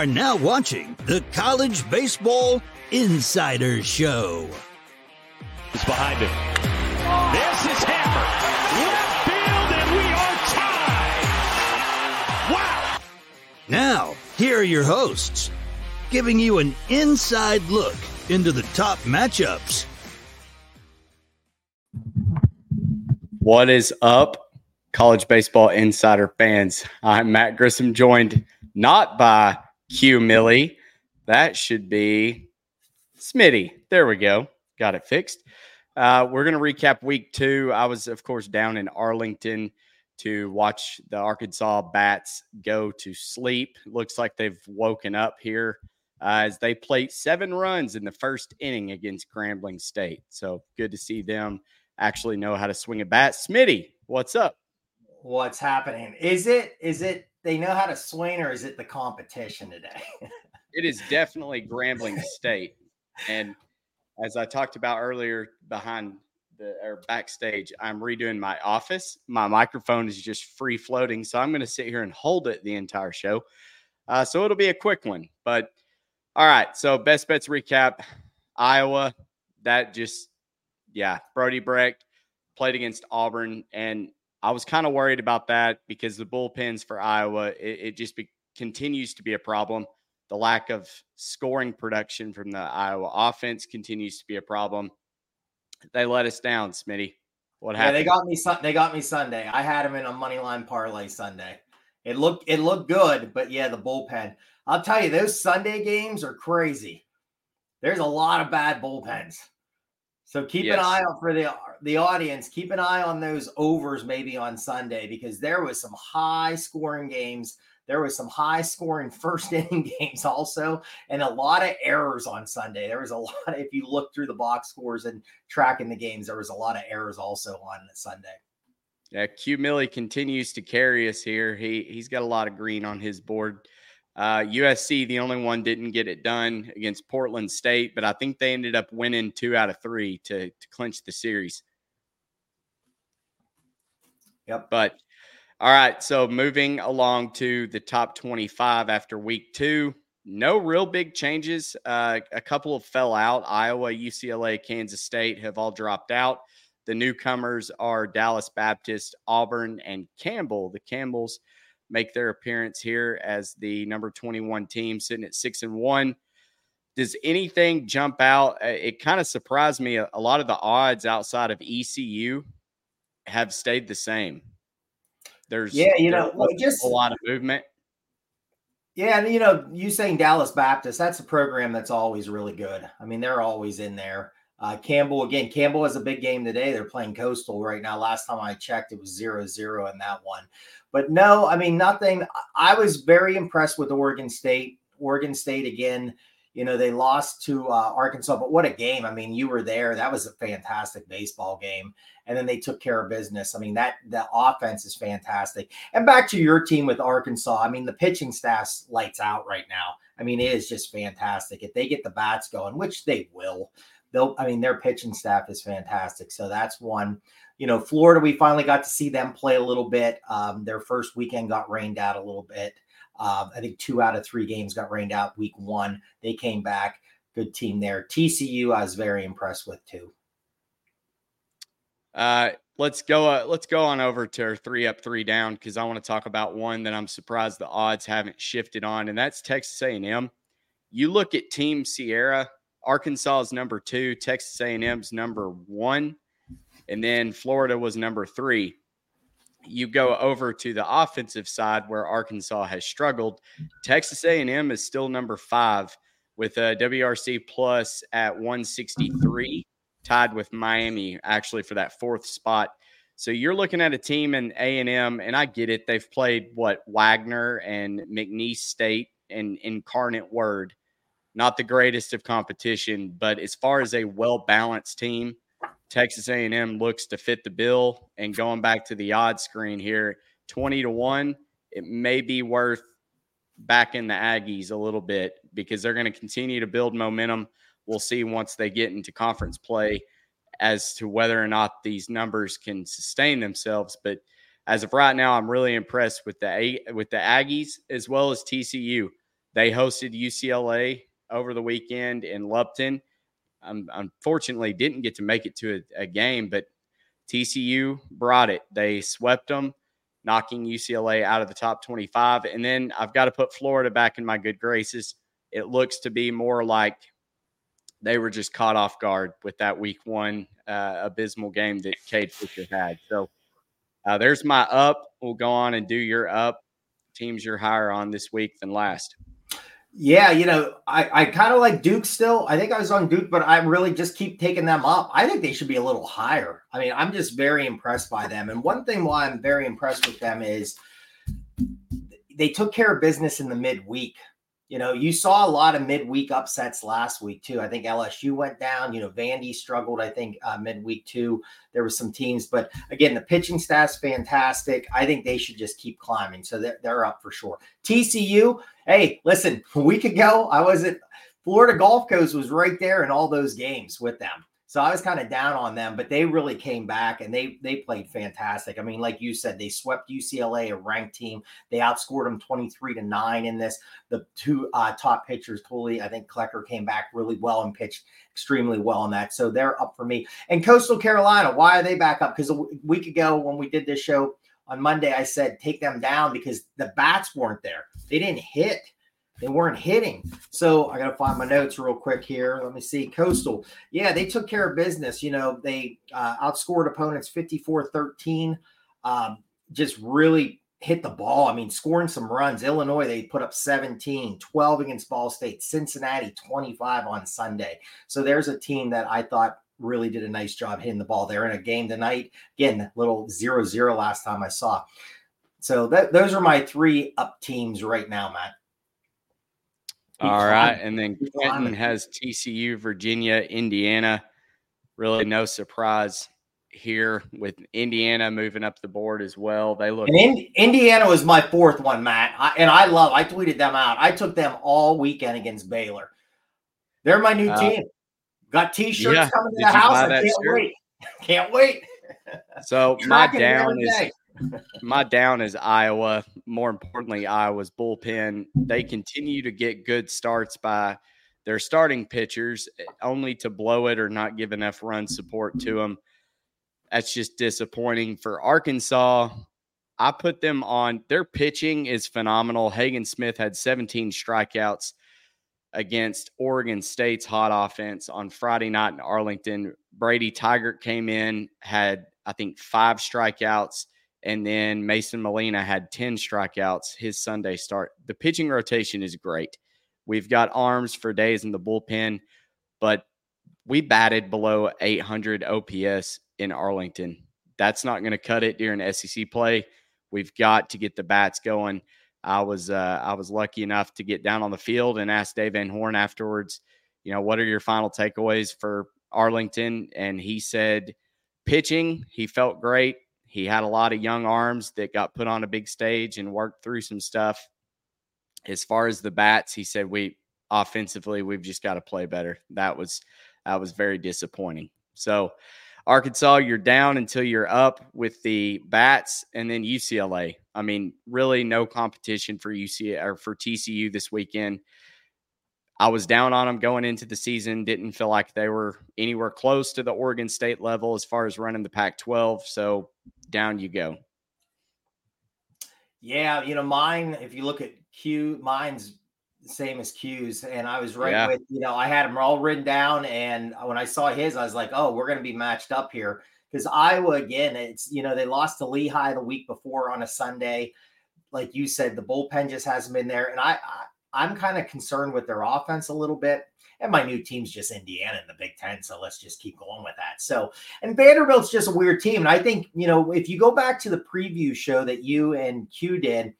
are now watching the College Baseball Insider Show. It's behind him. This is Hammer. Left field, and we are tied. Wow. Now, here are your hosts, giving you an inside look into the top matchups. What is up, college baseball insider fans? I'm Matt Grissom, joined not by Q Millie. That should be Smitty. There we go. Got it fixed. Uh, we're going to recap week two. I was, of course, down in Arlington to watch the Arkansas Bats go to sleep. Looks like they've woken up here uh, as they played seven runs in the first inning against Grambling State. So good to see them actually know how to swing a bat. Smitty, what's up? What's happening? Is it is it they know how to swing or is it the competition today? it is definitely Grambling State. And as I talked about earlier behind the or backstage, I'm redoing my office. My microphone is just free floating. So I'm going to sit here and hold it the entire show. Uh, so it'll be a quick one. But all right. So best bets recap Iowa. That just, yeah, Brody Brecht played against Auburn. And I was kind of worried about that because the bullpens for Iowa, it, it just be, continues to be a problem. The lack of scoring production from the Iowa offense continues to be a problem. They let us down, Smitty. What happened? Yeah, they got me. They got me Sunday. I had them in a money line parlay Sunday. It looked it looked good, but yeah, the bullpen. I'll tell you, those Sunday games are crazy. There's a lot of bad bullpens. So keep yes. an eye out for the the audience. Keep an eye on those overs maybe on Sunday because there was some high scoring games. There was some high scoring first inning games also, and a lot of errors on Sunday. There was a lot. If you look through the box scores and tracking the games, there was a lot of errors also on Sunday. Yeah, Q Millie continues to carry us here. He he's got a lot of green on his board. Uh, USC, the only one, didn't get it done against Portland State, but I think they ended up winning two out of three to, to clinch the series. Yep. But all right, so moving along to the top 25 after week two, no real big changes. Uh, a couple of fell out. Iowa, UCLA, Kansas State have all dropped out. The newcomers are Dallas Baptist, Auburn, and Campbell. The Campbells make their appearance here as the number 21 team sitting at six and one. Does anything jump out? Uh, it kind of surprised me. A lot of the odds outside of ECU have stayed the same. There's yeah, you know, well, just a lot of movement. Yeah, and you know, you saying Dallas Baptist, that's a program that's always really good. I mean, they're always in there. Uh, Campbell again. Campbell has a big game today. They're playing Coastal right now. Last time I checked, it was zero zero in that one. But no, I mean, nothing. I was very impressed with Oregon State. Oregon State again, you know, they lost to uh, Arkansas, but what a game. I mean, you were there. That was a fantastic baseball game. And then they took care of business. I mean, that the offense is fantastic. And back to your team with Arkansas, I mean, the pitching staff's lights out right now. I mean, it is just fantastic. If they get the bats going, which they will, they'll, I mean, their pitching staff is fantastic. So that's one you know, Florida, we finally got to see them play a little bit. Um, their first weekend got rained out a little bit. Uh, I think two out of three games got rained out week one. They came back. Good team there. TCU, I was very impressed with too. Uh, let's go. Uh, let's go on over to three up, three down because I want to talk about one that I'm surprised the odds haven't shifted on, and that's Texas A&M. You look at Team SIERA. Arkansas is number two. Texas A&M's number one and then Florida was number three. You go over to the offensive side where Arkansas has struggled. Texas A&M is still number five with a WRC plus at 163, tied with Miami actually for that fourth spot. So you're looking at a team in A&M, and I get it. They've played what Wagner and McNeese State and Incarnate Word, not the greatest of competition, but as far as a well balanced team, Texas A&M looks to fit the bill. And going back to the odds screen here, 20 to 1, it may be worth backing the Aggies a little bit because they're going to continue to build momentum. We'll see once they get into conference play as to whether or not these numbers can sustain themselves. But as of right now, I'm really impressed with the with the Aggies as well as TCU. They hosted UCLA over the weekend in Lupton. Um, unfortunately, didn't get to make it to a, a game, but TCU brought it. They swept them, knocking UCLA out of the top 25. And then I've got to put Florida back in my good graces. It looks to be more like they were just caught off guard with that week one uh, abysmal game that Cade Fisher had. So uh, there's my up. We'll go on and do your up. Teams you're higher on this week than last. Yeah, you know, I, I kind of like Duke still. I think I was on Duke, but I really just keep taking them up. I think they should be a little higher. I mean, I'm just very impressed by them. And one thing why I'm very impressed with them is they took care of business in the midweek. You know, you saw a lot of midweek upsets last week too. I think LSU went down. You know, Vandy struggled. I think uh, midweek too. There were some teams, but again, the pitching staff's fantastic. I think they should just keep climbing. So they're, they're up for sure. TCU. Hey, listen, a week ago I was at Florida Gulf Coast was right there in all those games with them. So I was kind of down on them, but they really came back and they they played fantastic. I mean, like you said, they swept UCLA, a ranked team. They outscored them 23 to 9 in this. The two uh, top pitchers, totally, I think Klecker came back really well and pitched extremely well in that. So they're up for me. And Coastal Carolina, why are they back up? Because a week ago when we did this show on Monday, I said take them down because the bats weren't there. They didn't hit they weren't hitting. So I got to find my notes real quick here. Let me see. Coastal. Yeah, they took care of business. You know, they uh, outscored opponents 54 13. Um, just really hit the ball. I mean, scoring some runs. Illinois, they put up 17, 12 against Ball State, Cincinnati, 25 on Sunday. So there's a team that I thought really did a nice job hitting the ball. They're in a game tonight. Again, little zero zero last time I saw. So that, those are my three up teams right now, Matt. All right. And then Quentin has TCU, Virginia, Indiana. Really no surprise here with Indiana moving up the board as well. They look. And in, Indiana was my fourth one, Matt. I, and I love, I tweeted them out. I took them all weekend against Baylor. They're my new uh, team. Got t shirts yeah. coming to Did the house. I can't shirt? wait. Can't wait. So my down is my down is Iowa. More importantly, Iowa's bullpen. They continue to get good starts by their starting pitchers, eh, only to blow it or not give enough run support to them. That's just disappointing for Arkansas. I put them on. Their pitching is phenomenal. Hagen Smith had 17 strikeouts against Oregon State's hot offense on Friday night in Arlington. Brady Tygart came in, had, I think, five strikeouts and then Mason Molina had 10 strikeouts his Sunday start. The pitching rotation is great. We've got arms for days in the bullpen, but we batted below 800 OPS in Arlington. That's not going to cut it during SEC play. We've got to get the bats going. I was uh, I was lucky enough to get down on the field and ask Dave Van Horn afterwards, you know, what are your final takeaways for Arlington? And he said, pitching, he felt great. He had a lot of young arms that got put on a big stage and worked through some stuff. As far as the bats, he said we offensively we've just got to play better. That was that was very disappointing. So Arkansas, you're down until you're up with the bats, and then UCLA. I mean, really no competition for UCLA or for TCU this weekend. I was down on them going into the season. Didn't feel like they were anywhere close to the Oregon State level as far as running the Pac 12. So down you go. Yeah, you know, mine, if you look at Q, mine's the same as Q's. And I was right yeah. with, you know, I had them all written down. And when I saw his, I was like, oh, we're going to be matched up here. Because Iowa, again, it's, you know, they lost to Lehigh the week before on a Sunday. Like you said, the bullpen just hasn't been there. And I, I I'm kind of concerned with their offense a little bit. And my new team's just Indiana in the Big Ten. So let's just keep going with that. So, and Vanderbilt's just a weird team. And I think, you know, if you go back to the preview show that you and Q did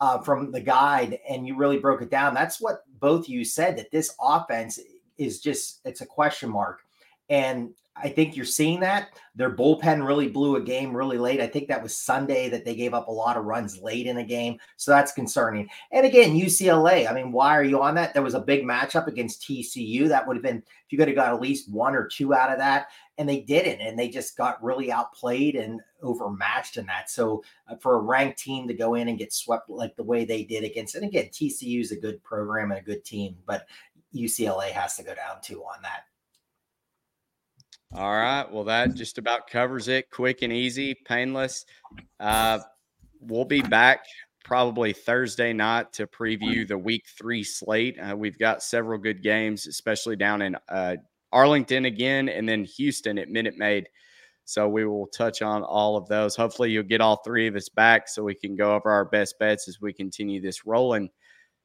uh, from the guide and you really broke it down, that's what both you said that this offense is just, it's a question mark. And I think you're seeing that. Their bullpen really blew a game really late. I think that was Sunday that they gave up a lot of runs late in a game. So that's concerning. And again, UCLA, I mean, why are you on that? There was a big matchup against TCU. That would have been, if you could have got at least one or two out of that, and they didn't. And they just got really outplayed and overmatched in that. So uh, for a ranked team to go in and get swept like the way they did against, and again, TCU is a good program and a good team, but UCLA has to go down too on that. All right. Well, that just about covers it. Quick and easy, painless. Uh, we'll be back probably Thursday night to preview the week three slate. Uh, we've got several good games, especially down in uh, Arlington again and then Houston at Minute Maid. So we will touch on all of those. Hopefully, you'll get all three of us back so we can go over our best bets as we continue this rolling.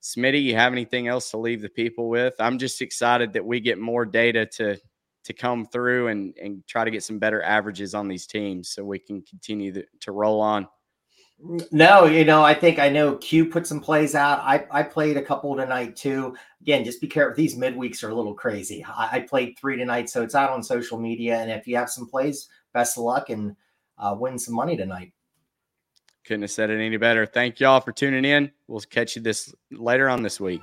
Smitty, you have anything else to leave the people with? I'm just excited that we get more data to to come through and and try to get some better averages on these teams so we can continue the, to roll on. No, you know, I think I know Q put some plays out. I, I played a couple tonight too. Again, just be careful. These midweeks are a little crazy. I, I, played three tonight, so it's out on social media. And if you have some plays, best of luck and uh, win some money tonight. Couldn't have said it any better. Thank y'all for tuning in. We'll catch you this later on this week.